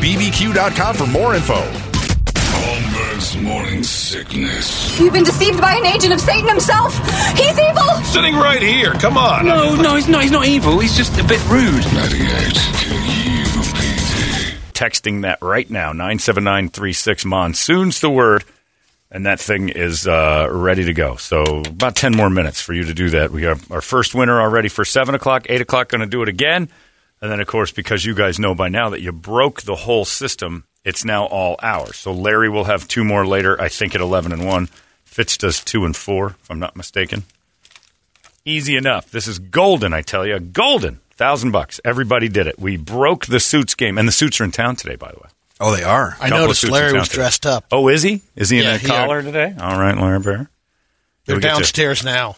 BBQ.com for more info. Holmberg's morning sickness. You've been deceived by an agent of Satan himself. He's evil. Sitting right here. Come on. No, no, he's not. He's not evil. He's just a bit rude. 98 KUPD. Texting that right now, 97936 Monsoon's the word, and that thing is uh, ready to go. So about 10 more minutes for you to do that. We have our first winner already for 7 o'clock, 8 o'clock, going to do it again. And then, of course, because you guys know by now that you broke the whole system, it's now all ours. So Larry will have two more later, I think at 11 and 1. Fitz does 2 and 4, if I'm not mistaken. Easy enough. This is golden, I tell you. Golden. Thousand bucks. Everybody did it. We broke the suits game. And the suits are in town today, by the way. Oh, they are. I Couple noticed Larry was today. dressed up. Oh, is he? Is he in a he collar are- today? All right, Larry Bear. They're we to- downstairs now.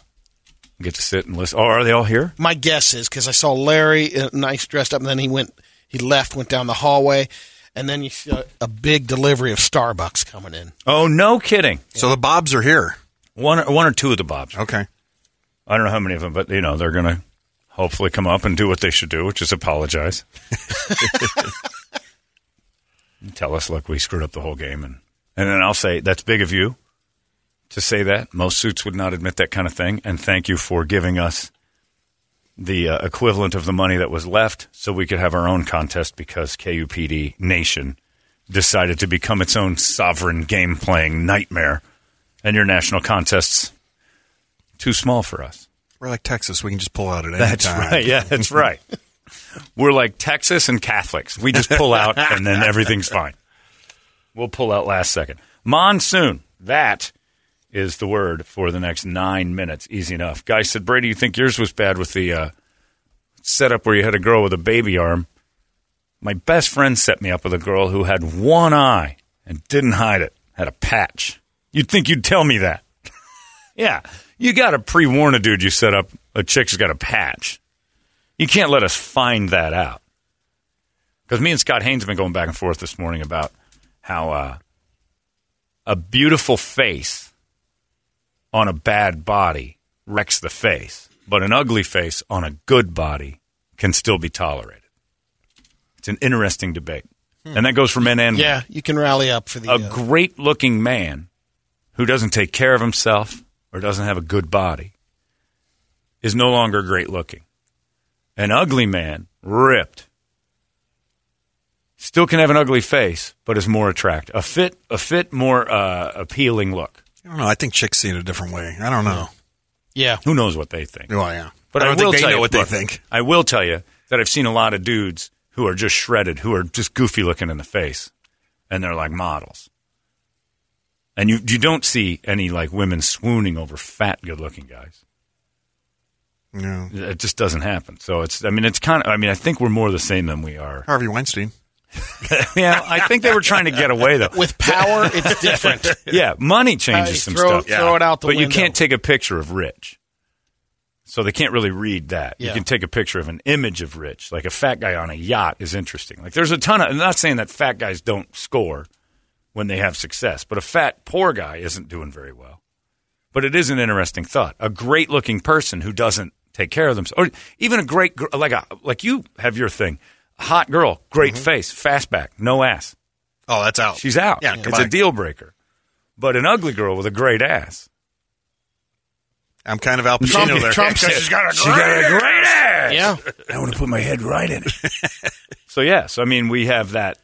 Get to sit and listen. Oh, are they all here? My guess is because I saw Larry uh, nice dressed up, and then he went, he left, went down the hallway, and then you see a, a big delivery of Starbucks coming in. Oh, no kidding. So the Bobs are here. One, or- one or two of the Bobs. Okay. I don't know how many of them, but you know they're going to hopefully come up and do what they should do, which is apologize. Tell us, look, we screwed up the whole game, and and then I'll say that's big of you to say that. Most suits would not admit that kind of thing, and thank you for giving us the uh, equivalent of the money that was left, so we could have our own contest because KUPD Nation decided to become its own sovereign game playing nightmare, and your national contests too small for us. We're like Texas. We can just pull out at any That's time. right. Yeah, that's right. We're like Texas and Catholics. We just pull out and then everything's fine. We'll pull out last second. Monsoon. That is the word for the next nine minutes. Easy enough. Guy said, Brady, you think yours was bad with the uh, setup where you had a girl with a baby arm? My best friend set me up with a girl who had one eye and didn't hide it, had a patch. You'd think you'd tell me that. yeah. You got to pre warn a dude you set up a chick's got a patch. You can't let us find that out. Because me and Scott Haynes have been going back and forth this morning about how uh, a beautiful face on a bad body wrecks the face, but an ugly face on a good body can still be tolerated. It's an interesting debate. And that goes for men and women Yeah, you can rally up for the. a uh, great looking man who doesn't take care of himself or doesn't have a good body is no longer great looking. An ugly man, ripped, still can have an ugly face, but is more attractive. A fit, a fit, more uh, appealing look. I don't know. I think chicks see it a different way. I don't know. yeah, Who knows what they think? Well, yeah. But I I, don't will think they tell know you what look, they think. I will tell you that I've seen a lot of dudes who are just shredded, who are just goofy looking in the face, and they're like models. And you you don't see any like women swooning over fat, good looking guys. No. It just doesn't happen. So it's I mean it's kind of I mean I think we're more the same than we are. Harvey Weinstein. yeah, I think they were trying to get away though. with power, it's different. Yeah, money changes some throw- stuff. throw it out the but you can't take a picture of Rich. So they can't really read that. You can take a picture of an image of Rich, like a fat guy on a yacht is interesting. Like there's a ton of. I'm not saying that fat guys don't score when they have success, but a fat poor guy isn't doing very well. But it is an interesting thought. A great looking person who doesn't take care of themselves. Or even a great like a like you have your thing, hot girl, great mm-hmm. face, fastback, no ass. Oh, that's out. She's out. Yeah, it's goodbye. a deal breaker. But an ugly girl with a great ass. I'm kind of Al Trump- Pacino there. Trump said- she's got a She got a great ass. Yeah. I want to put my head right in it. so yes, I mean we have that.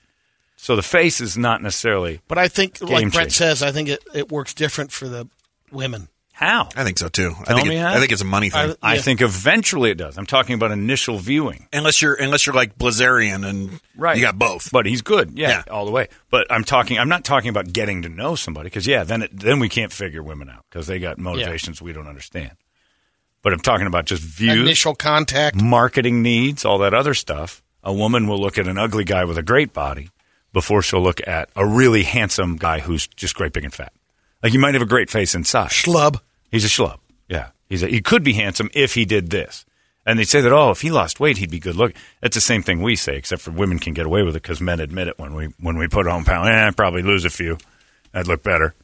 So the face is not necessarily But I think, like Game Brett changer. says, I think it, it works different for the women. How. I think so too. I think me it- how. I think it's a money thing. I- I think eventually it does. I'm talking about initial viewing. unless you're unless you're like Blazarian and Right. you got both. But he's good. Yeah, Yeah. all the way. But I'm talking I'm not talking about getting to know somebody cuz yeah, then it, then we can't figure women out cuz they got motivations we don't understand. But I'm talking about just views, Initial contact. marketing needs, all that other stuff. A woman will look at an ugly guy with a great body before she'll look at a really handsome guy who's just great big and fat. Like he might have a great face inside. Schlub. He's a schlub. Yeah, he's a, he could be handsome if he did this. And they say that oh, if he lost weight, he'd be good looking. That's the same thing we say, except for women can get away with it because men admit it when we when we put on pound. Eh, I'd probably lose a few. I'd look better.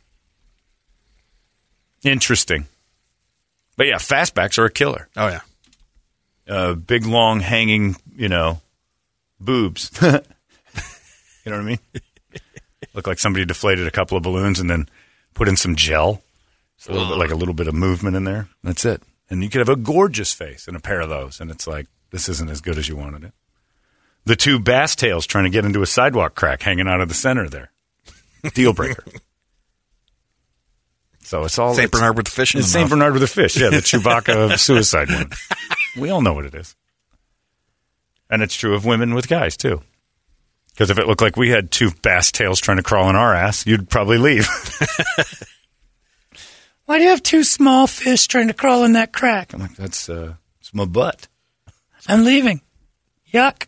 Interesting. But yeah, fastbacks are a killer. Oh yeah. Uh, big, long, hanging, you know, boobs. you know what I mean? Look like somebody deflated a couple of balloons and then put in some gel. It's a little bit like a little bit of movement in there. That's it. And you could have a gorgeous face in a pair of those, and it's like this isn't as good as you wanted it. The two bass tails trying to get into a sidewalk crack hanging out of the center there. Deal breaker. so it's all Saint it's- Bernard with the fish in It's Saint mouth. Bernard with a fish. Yeah, the Chewbacca of suicide one. We all know what it is. And it's true of women with guys too. Because if it looked like we had two bass tails trying to crawl in our ass, you'd probably leave. Why do you have two small fish trying to crawl in that crack? I'm like, that's uh, it's my butt. I'm leaving. Yuck.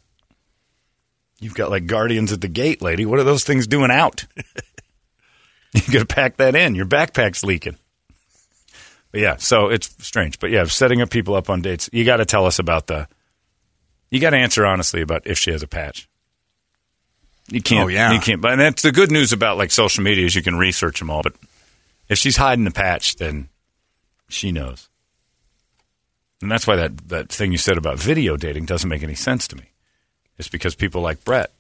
You've got like guardians at the gate, lady. What are those things doing out? you got to pack that in. Your backpack's leaking. But yeah, so it's strange. But yeah, setting up people up on dates, you got to tell us about the. You got to answer honestly about if she has a patch. You can't. Oh, yeah. You can't. But that's the good news about like social media is you can research them all. But if she's hiding the patch, then she knows. And that's why that, that thing you said about video dating doesn't make any sense to me. It's because people like Brett,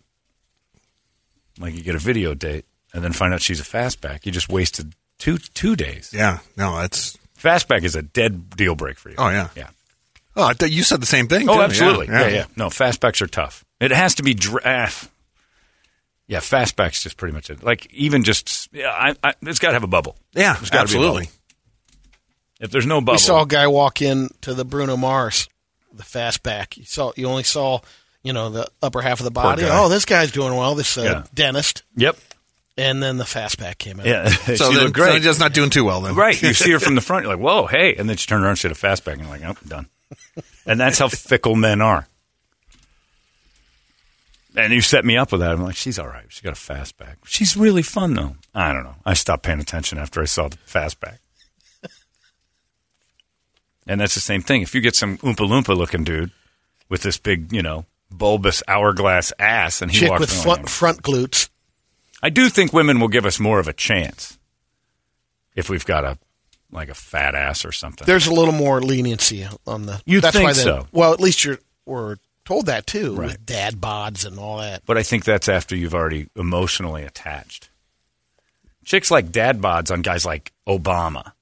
like you get a video date and then find out she's a fastback. You just wasted two two days. Yeah. No, that's. Fastback is a dead deal break for you. Oh yeah. Yeah. Oh, you said the same thing. Oh, absolutely. Yeah, yeah. No, fastbacks are tough. It has to be. Dra- ah. Yeah, fastbacks just pretty much it. Like even just, yeah, I, I, it's got to have a bubble. Yeah, There's gotta absolutely. bubble. If there's no bubble, We saw a guy walk in to the Bruno Mars, the fastback. You saw, you only saw, you know, the upper half of the body. Oh, this guy's doing well. This uh, Yeah. dentist, Yep. and then the fastback came out. Yeah. So she then, looked so great. he's just not doing too well then. Right. You see her from the front. You're like, whoa, hey. And then she turned around and she had a fastback. And you're like, oh, done. And that's how fickle men are. And you set me up with that. I'm like, she's all right. She got a fastback. She's really fun, though. I don't know. I stopped paying attention after I saw the fastback. and that's the same thing. If you get some Oompa Loompa looking dude with this big, you know, bulbous hourglass ass and he Chick walks with around, front, front glutes. I do think women will give us more of a chance if we've got a like a fat ass or something. There's a little more leniency on the. You that's think why they- so? Well, at least you're we're told that too Right. with dad bods and all that. but I think that's after you've already emotionally attached. Chicks like dad bods on guys like Obama.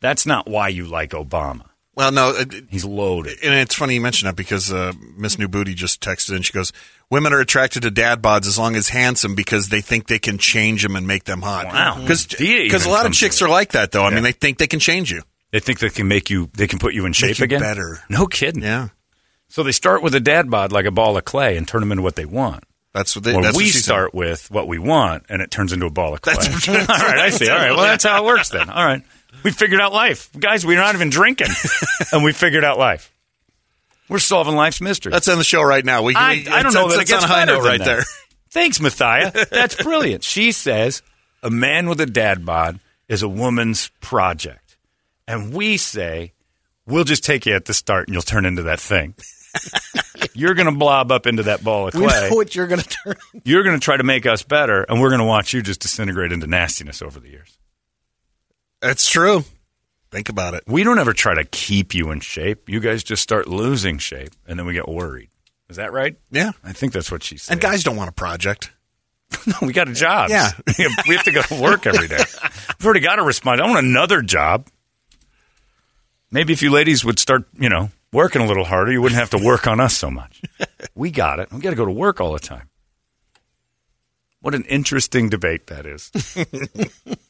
That's not why you like Obama. Well, no, it, it- He's loaded. and it's funny you mention that because uh, Miss New Booty just texted and she goes, "Women are attracted to dad bods as long as handsome because they think they can change them and make them hot." Wow. because Dia even a lot of chicks are like that though. I mean, they think they can change you. They think they can make you. They can put you in shape you again. better. No kidding. Yeah, So they start with a dad bod like a ball of clay and turn them into what they want. that's what they. Or that's we what start with what we want, and it turns into a ball of clay. all right, I see. All right, well, that's how it works then. All right, we figured out life, guys. We're not even drinking, and we figured out life. We're solving life's mysteries. That's on the show right now. We, I, we- I don't know that it gets on a high better note right that. there. Thanks, Mathia. That's brilliant. She says a man with a dad bod is a woman's project, and we say we'll just take you at the start, and you'll turn into that thing. You're going to blob up into that ball of We clay. know what you're going to turn. You're going to try to make us better, and we're going to watch you just disintegrate into nastiness over the years. That's true. Think about it. We don't ever try to keep you in shape. You guys just start losing shape, and then we get worried. Is that right? Yeah. I think that's what she said. And guys don't want a project. no, we got a job. Yeah. we have to go to work every day. We've already got a response. I want another job. Maybe if you ladies would start, you know, working a little harder, you wouldn't have to work on us so much. We got it. We got to go to work all the time. What an interesting debate that is.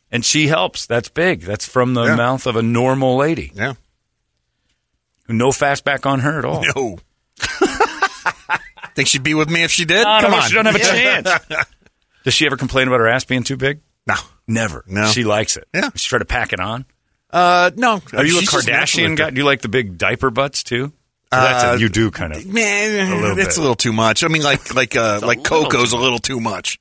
and she helps. That's big. That's from the Yeah. mouth of a normal lady. Yeah. No fastback on her at all. No. Think she'd be with me if she did? No, Come no, on. she doesn't have a chance. Does she ever complain about her ass being too big? No. Never. No. She likes it. Yeah. She try to pack it on. Uh, no. Are you She's a Kardashian guy? Do you like the big diaper butts too? That's a, Uh, you do kind of. Man, A little it's bit. a little too much. I mean, like like uh, like little Coco's a little too much.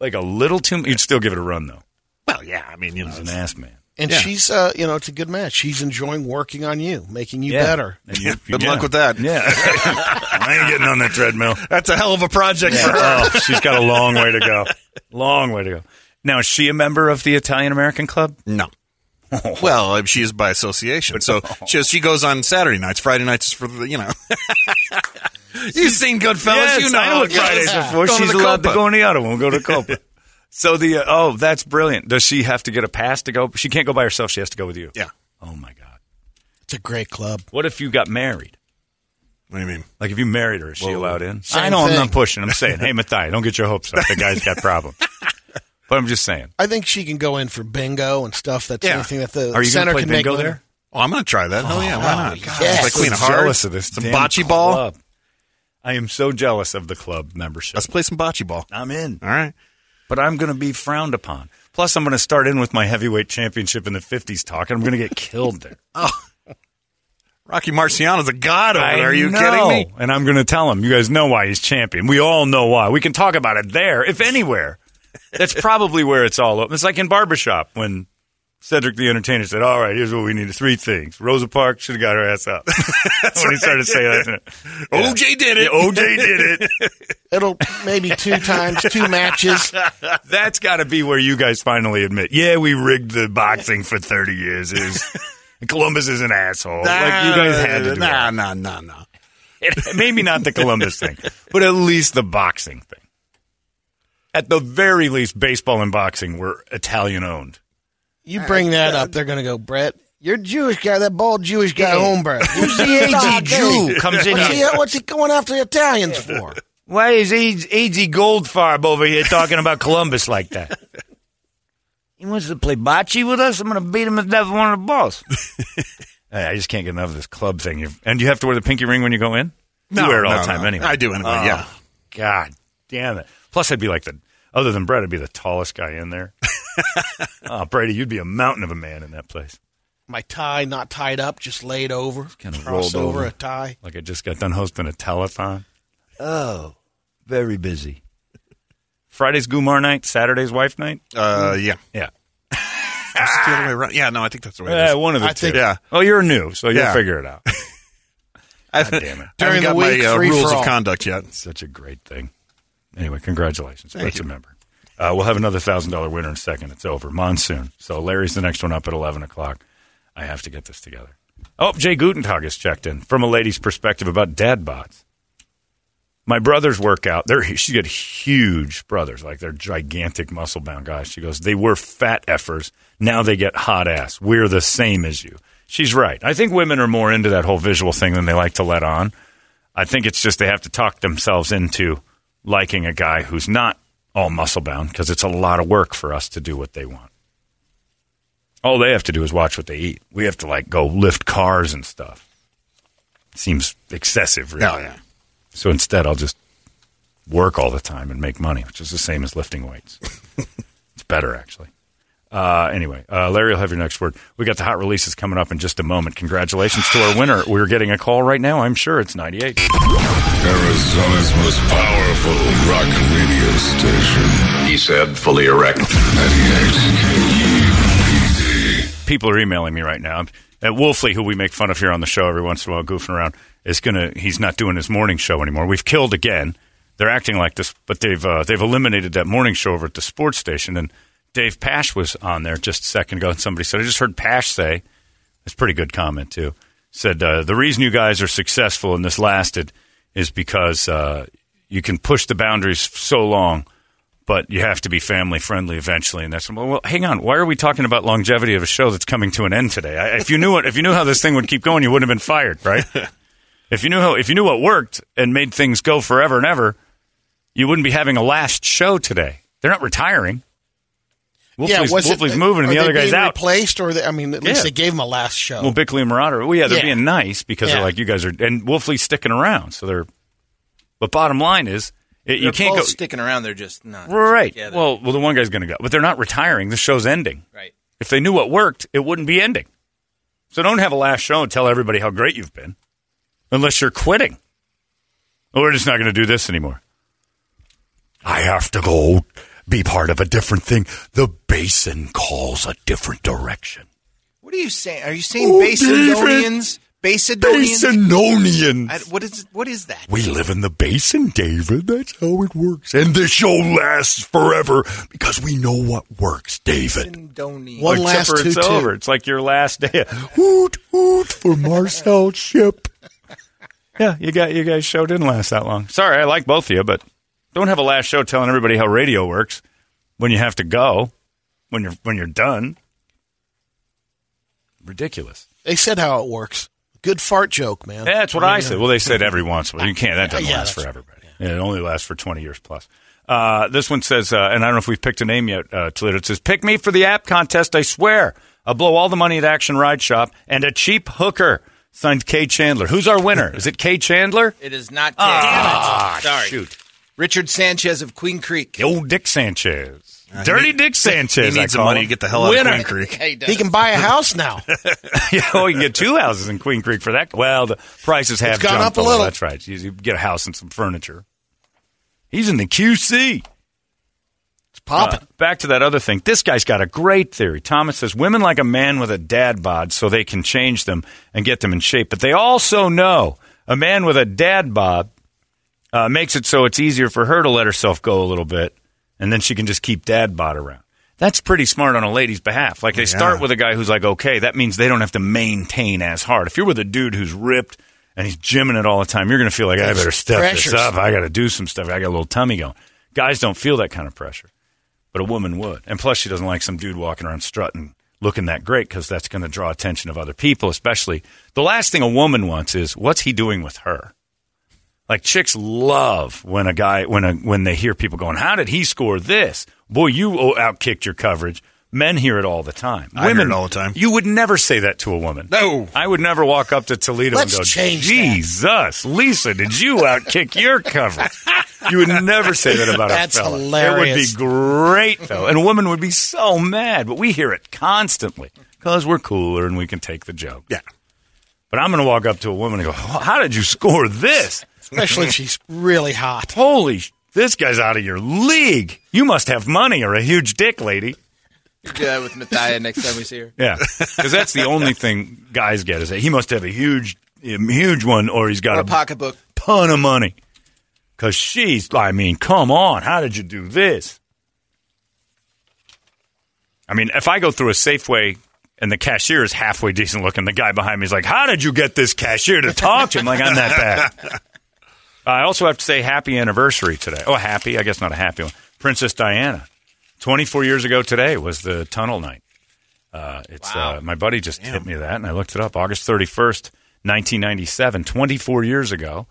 Like a little too. You'd still give it a run though. Well, yeah. I mean, you know, He's an ass man. And Yeah. she's, uh, you know, it's a good match. She's enjoying working on you, making you Yeah. better. And Yeah, good luck with that. Yeah. I ain't getting on that treadmill. that's a hell of a project for her. Oh, she's got a long way to go. Long way to go. Now, is she a member of the Italian American Club? No. Well, uh, she is by association. So she, she goes on Saturday nights. Friday nights is for the, you know. You've seen Goodfellas. Yes, you know I know how what. Fridays are for. She's the allowed to go in the other one. Go to Copa. so the uh, oh, that's brilliant. Does she have to get a pass to go? She can't go by herself. She has to go with you. Yeah. Oh my god. It's a great club. What if you got married? What do you mean? Like if you married her, is she Whoa. allowed in? Same I know I'm not pushing. I'm saying, hey, Matthias, don't get your hopes up. The guy's got problems. But I'm just saying. I think she can go in for bingo and stuff. That's Yeah. anything that the Are you going center to play can make bingo money. there? Oh, I'm going to try that. Hell yeah, why oh, not? yes. It's like Queen of so Hearts. jealous of this. Some damn bocce ball. club. I am so jealous of the club membership. Let's play some bocce ball. I'm in. All right. but I'm going to be frowned upon. Plus, I'm going to start in with my heavyweight championship in the 50s talk, and I'm going to get killed there. Oh. Rocky Marciano's a god over there. Are you know. kidding me? And I'm going to tell him, you guys know why he's champion. We all know why. We can talk about it there, if anywhere. That's probably where it's all open. It's like in Barbershop when Cedric the Entertainer said, all right, here's what we need. Three things. Rosa Parks should have got her ass up. when he started saying that. OJ did it. Yeah, OJ did it. It'll maybe two times, two matches. That's got to be where you guys finally admit, yeah, we rigged the boxing for 30 years. Was, Columbus is an asshole. like you guys had to do Nah, it. nah, nah, nah. It- Maybe not the Columbus thing, but at least the boxing thing. At the very least, baseball and boxing were Italian owned. You bring that up, they're going to go, Brett. You're a Jewish guy, that bald Jewish guy, Holmberg. Who's the AG Jew? Comes in What's here. he, uh, what's he going after the Italians for? Why is A.G. Goldfarb over here talking about Columbus like that? He wants to play bocce with us. I'm going to beat him to death with one of the balls. Hey, I just can't get enough of this club thing. You- And you have to wear the pinky ring when you go in? No, you wear it all no, the time no. anyway. I do anyway, Oh, yeah. God damn it. Plus, I'd be like the, other than Brett, I'd be the tallest guy in there. oh, Brady, you'd be a mountain of a man in that place. My tie not tied up, just laid over. Kinda rolled over over. a tie. Like I just got done hosting a telethon. Oh, very busy. Friday's Gumar night, Saturday's wife night. Uh, yeah. Yeah. Is it the other way around? Yeah, no, I think that's the way it Yeah, one of the I two. think- Yeah. Oh, you're new, so you'll Yeah. figure it out. I haven't, damn it. I haven't During got the week, my uh, rules of conduct yet. Such a great thing. Anyway, congratulations. You. a member. Uh, we'll have another thousand dollar winner in a second. It's over. Monsoon. So Larry's the next one up at eleven o'clock. I have to get this together. Oh, Jay Gutentag has checked in from a lady's perspective about dad bods. My brothers work out. They're she's got huge brothers, like they're gigantic muscle bound guys. She goes, they were fat effers. Now they get hot ass. We're the same as you. She's right. I think women are more into that whole visual thing than they like to let on. I think it's just they have to talk themselves into liking a guy who's not all muscle bound because it's a lot of work for us to do what they want. All they have to do is watch what they eat. We have to like go lift cars and stuff. Seems excessive, really. Oh, yeah. So instead, I'll just work all the time and make money, which is the same as lifting weights. it's better, actually. Uh, anyway, uh, Larry will have your next word. We got the hot releases coming up in just a moment. Congratulations to our winner. We're getting a call right now. I'm sure it's 98. Arizona's most powerful rock radio station. He said, fully erect. 98 people are emailing me right now. At Wolfley, who we make fun of here on the show every once in a while, goofing around, is gonna. He's not doing his morning show anymore. We've killed again. They're acting like this, but they've uh, they've eliminated that morning show over at the sports station. And Dave Pasch was on there just a second ago, and somebody said, I just heard Pasch say, it's a pretty good comment, too. Said, uh, the reason you guys are successful and this lasted is because uh, you can push the boundaries so long, but you have to be family friendly eventually. And that's, well, well, hang on. Why are we talking about longevity of a show that's coming to an end today? I, if, you knew what, if you knew how this thing would keep going, you wouldn't have been fired, right? if, you knew how, if you knew what worked and made things go forever and ever, you wouldn't be having a last show today. They're not retiring. Wolfley's, was it- Wolfley's moving and are the they other guy's being out. Replaced, or they, I mean, at least Yeah. they gave him a last show. Well, Bickley and Marotta. Well, yeah, they're Yeah. being nice because Yeah. they're like, you guys are, and Wolfley's sticking around. So they're, but bottom line is, it, you They're can't both go. sticking around. They're just not Right. together. Well, well, the one guy's going to go, but they're not retiring. The show's ending. right. If they knew what worked, it wouldn't be ending. So don't have a last show and tell everybody how great you've been, unless you're quitting. Oh, we're just not going to do this anymore. I have to go be part of a different thing. The basin calls a different direction. What are you saying? Are you oh, saying Oh, Basidonians? Basidonians? Basinonians. I- what is what is that? We live in the basin, David. That's how it works. And this show lasts forever because we know what works, David. Basidonians. One Except last for it's two-two. over. It's like your last day. Hoot hoot for Marcel Ship. Yeah, you got you guys' show didn't last that long. Sorry, I like both of you, but don't have a last show telling everybody how radio works when you have to go when you're when you're done. Ridiculous. They said how it works. Good fart joke, man. Yeah, that's what I said. Well, they said every once in a while. You can't. That doesn't Yeah, last for everybody. Yeah, it only lasts for 20 years plus. Uh, this one says, uh, and I don't know if we've picked a name yet, uh, Toledo. It says, pick me for the app contest, I swear. I'll blow all the money at Action Ride Shop and a cheap hooker. Signed Kay Chandler. Who's our winner? Is it Kay Chandler? It is not. Ah, Sorry. shoot. Richard Sanchez of Queen Creek. The old Dick Sanchez. Dirty Dick Sanchez. He needs the call money him. to get the hell out Winner. of Queen Creek. He. He can buy a house now. yeah, well, you can get two houses in Queen Creek for that. Well, the prices have It's gone jumped up a little. little. That's right. You you get a house and some furniture. He's in the QC. It's popping. Uh, back to that other thing. This guy's got a great theory. Thomas says women like a man with a dad bod so they can change them and get them in shape. But they also know a man with a dad bod uh, makes it so it's easier for her to let herself go a little bit, and then she can just keep dad bod around. That's pretty smart on a lady's behalf. Like they start with a guy who's like, okay, that means they don't have to maintain as hard. If you're with a dude who's ripped and he's gymming it all the time, you're going to feel like I better step Pressures. this up. I got to do some stuff. I got a little tummy going. Guys don't feel that kind of pressure but a woman would. And plus, she doesn't like some dude walking around strutting, looking that great because that's going to draw attention of other people. Especially the last thing a woman wants is what's he doing with her. Like chicks love when a guy when a when they hear people going, "How did he score this?" Boy, you outkicked your coverage. Men hear it all the time. I hear Women it all the time. You would never say that to a woman. No. I would never walk up to Toledo Let's and go, change that." "Jesus, Lisa, did you outkick your coverage?" You would never say that about That's a fella. hilarious. It would be great, though. And a woman would be so mad, but we hear it constantly because we're cooler and we can take the joke. Yeah. But I'm going to walk up to a woman and go, How did you score this? Especially if she's really hot. Holy, this guy's out of your league. You must have money or a huge dick, lady. Do that with Mathia next time we see her. Yeah. Because that's the only thing guys get is that he must have a huge, a huge one or he's got Or a a pocketbook. ton of money. Because she's, I mean, come on. How did you do this? I mean, if I go through a Safeway and the cashier is halfway decent looking, the guy behind me is like, How did you get this cashier to talk to him? Like, I'm that bad. I also have to say happy anniversary today. Oh, happy. I guess not a happy one. Princess Diana. 24 years ago today was the tunnel night. Uh, it's uh, my buddy just hit me that, and I looked it up. August 31st, 1997, 24 years ago,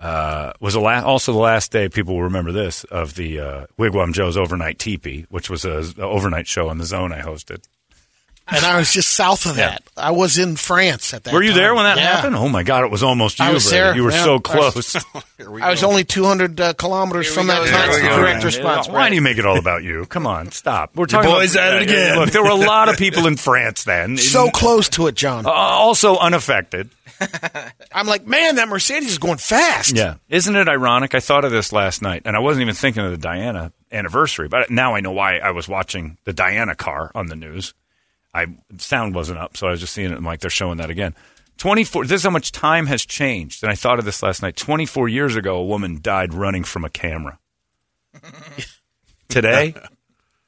uh, was the la- also the last day, people will remember this, of the uh, Wigwam Joe's Overnight Teepee, which was a, a overnight show on the zone I hosted. And I was just south of Yeah. that. I was in France at that time. Were you time. there when that Yeah. happened? Oh, my God, it was almost you, I was Brady. there, You were yeah. so I was- close. I was only 200 uh, kilometers Here from that go, time. here. Correct response. Why do you make it all about you? Come on, stop. We're talking boys about, at it again. Look, there were a lot of people in France then. So close to it, John. Uh, also unaffected. I'm like, man, that Mercedes is going fast. Yeah. Isn't it ironic? I thought of this last night, and I wasn't even thinking of the Diana anniversary, but now I know why I was watching the Diana car on the news. I sound wasn't up, so I was just seeing it. I'm like, they're showing that again. 24. This is how much time has changed, and I thought of this last night. 24 years ago, a woman died running from a camera. Today,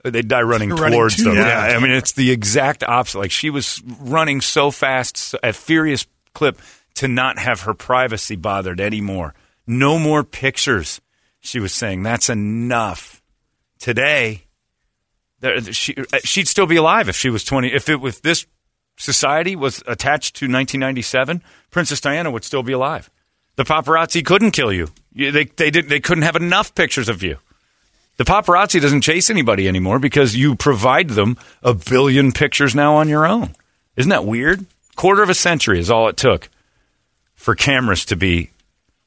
They'd die running Running towards to them. them. Yeah. I mean, it's the exact opposite. Like she was running so fast at furious clip to not have her privacy bothered anymore. No more pictures. She was saying that's enough. Today, she uh, she'd still be alive if she was twenty. If it with this society was attached to 1997, Princess Diana would still be alive. The paparazzi couldn't kill you. They they did they couldn't have enough pictures of you. The paparazzi doesn't chase anybody anymore because you provide them a billion pictures now on your own. Isn't that weird? Quarter of a century is all it took for cameras to be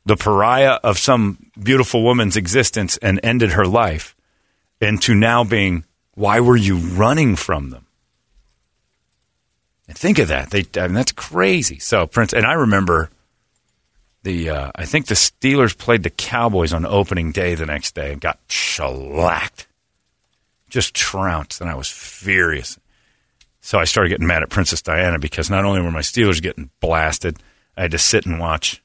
the pariah of some beautiful woman's existence and ended her life, and to now being, why were you running from them? And think of that. They, I mean, that's crazy. So Prince, and I remember the, uh, I think the Steelers played the Cowboys on opening day the next day and got shellacked, just trounced, and I was furious. So I started getting mad at Princess Diana because not only were my Steelers getting blasted, I had to sit and watch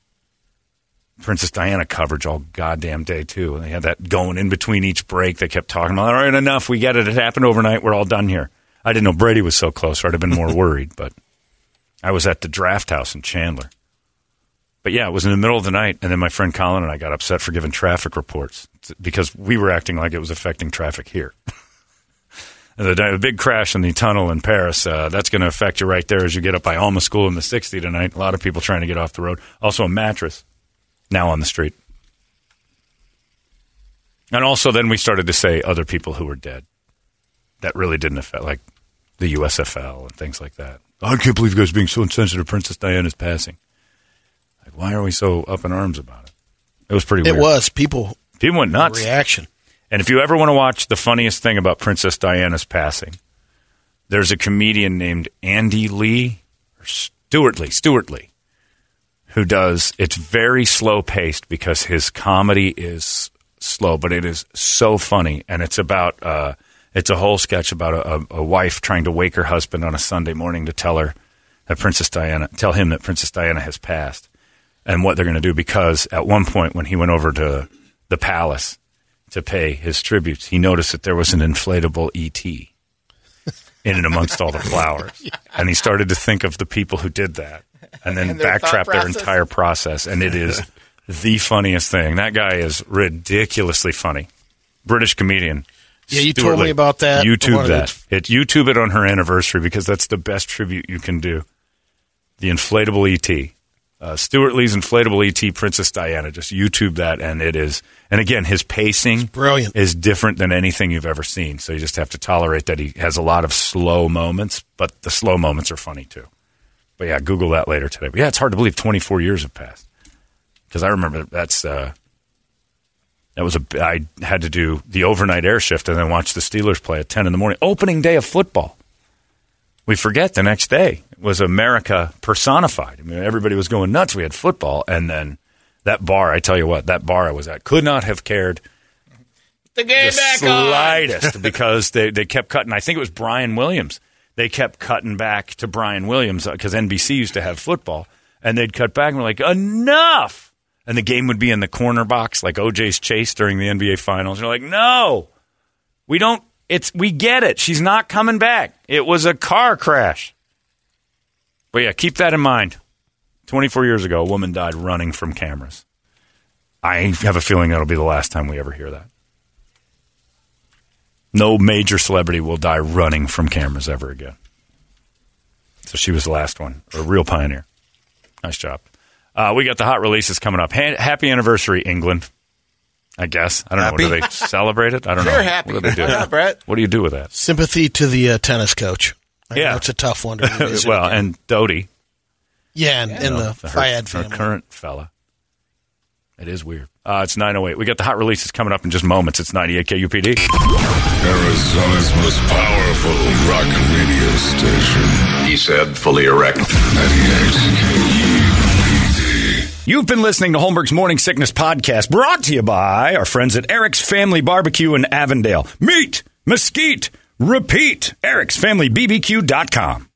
Princess Diana coverage all goddamn day too. And they had that going in between each break. They kept talking about, all right, enough. We get it. It happened overnight. We're all done here. I didn't know Brady was so close, or I'd have been more worried. But I was at the draft house in Chandler. But yeah, it was in the middle of the night, and then my friend Colin and I got upset for giving traffic reports because we were acting like it was affecting traffic here. the, the big crash in the tunnel in Paris, uh, that's going to affect you right there as you get up by Alma School in the 60 tonight. A lot of people trying to get off the road. Also, a mattress now on the street. And also, then we started to say other people who were dead. That really didn't affect, like the USFL and things like that. I can't believe you guys are being so insensitive. To Princess Diana's passing. Like, why are we so up in arms about it? It was pretty It weird. was people People went nuts. reaction. And if you ever want to watch the funniest thing about Princess Diana's passing, there's a comedian named Andy Lee or Stewart Lee, Stewart Lee, who does it's very slow paced because his comedy is slow, but it is so funny, and it's about uh, it's a whole sketch about a, a, wife trying to wake her husband on a Sunday morning to tell her that Princess Diana tell him that Princess Diana has passed, and what they're going to do because at one point when he went over to the palace to pay his tributes, he noticed that there was an inflatable ET in and amongst all the flowers. And he started to think of the people who did that and then And their backtrap their entire process. And it is the funniest thing. That guy is ridiculously funny. British comedian. Yeah, you Stewart told me about that. YouTube One of that. It YouTube it on her anniversary because that's the best tribute you can do. The inflatable ET. Uh, Stewart Lee's inflatable ET Princess Diana. Just YouTube that, and it is. And again, his pacing brilliant. is different than anything you've ever seen. So you just have to tolerate that he has a lot of slow moments, but the slow moments are funny too. But yeah, Google that later today. But yeah, it's hard to believe 24 years have passed because I remember that's uh, that was a I had to do the overnight air shift and then watch the Steelers play at 10 in the morning, opening day of football. We forget the next day was America personified. I mean, everybody was going nuts. We had football, and then that bar. I tell you what, that bar I was at could not have cared The game the back on. slightest because they, they kept cutting. I think it was Brian Williams. They kept cutting back to Brian Williams uh, because NBC used to have football, and they'd cut back and we're like, enough. And the game would be in the corner box like OJ's chase during the NBA Finals. And you're like, no, we don't. It's we get it. She's not coming back. It was a car crash. But yeah, keep that in mind. 24 years ago, a woman died running from cameras. I have a feeling that'll be the last time we ever hear that. No major celebrity will die running from cameras ever again. So she was the last one, a real pioneer. Nice job. Uh, we got the hot releases coming up. Ha- happy anniversary, England. I guess I don't know. Happy? Do they celebrate it? I don't know. They're happy. What do they do? Yeah, Brett. What do you do with that? Sympathy to the uh, tennis coach. I Yeah. it's a tough one to revisit well, again. and Dodi, yeah, and, you and know, the her, Fayed her family. current fella. It is weird. Uh, it's 908. We got the hot releases coming up in just moments. It's 98 KUPD. Arizona's most powerful rock radio station. He said, fully erect. 98 KUPD. You've been listening to Holmberg's Morning Sickness Podcast, brought to you by our friends at Eric's Family Barbecue in Avondale. Meet, mesquite, repeat. Eric'sFamilyBBQ.com.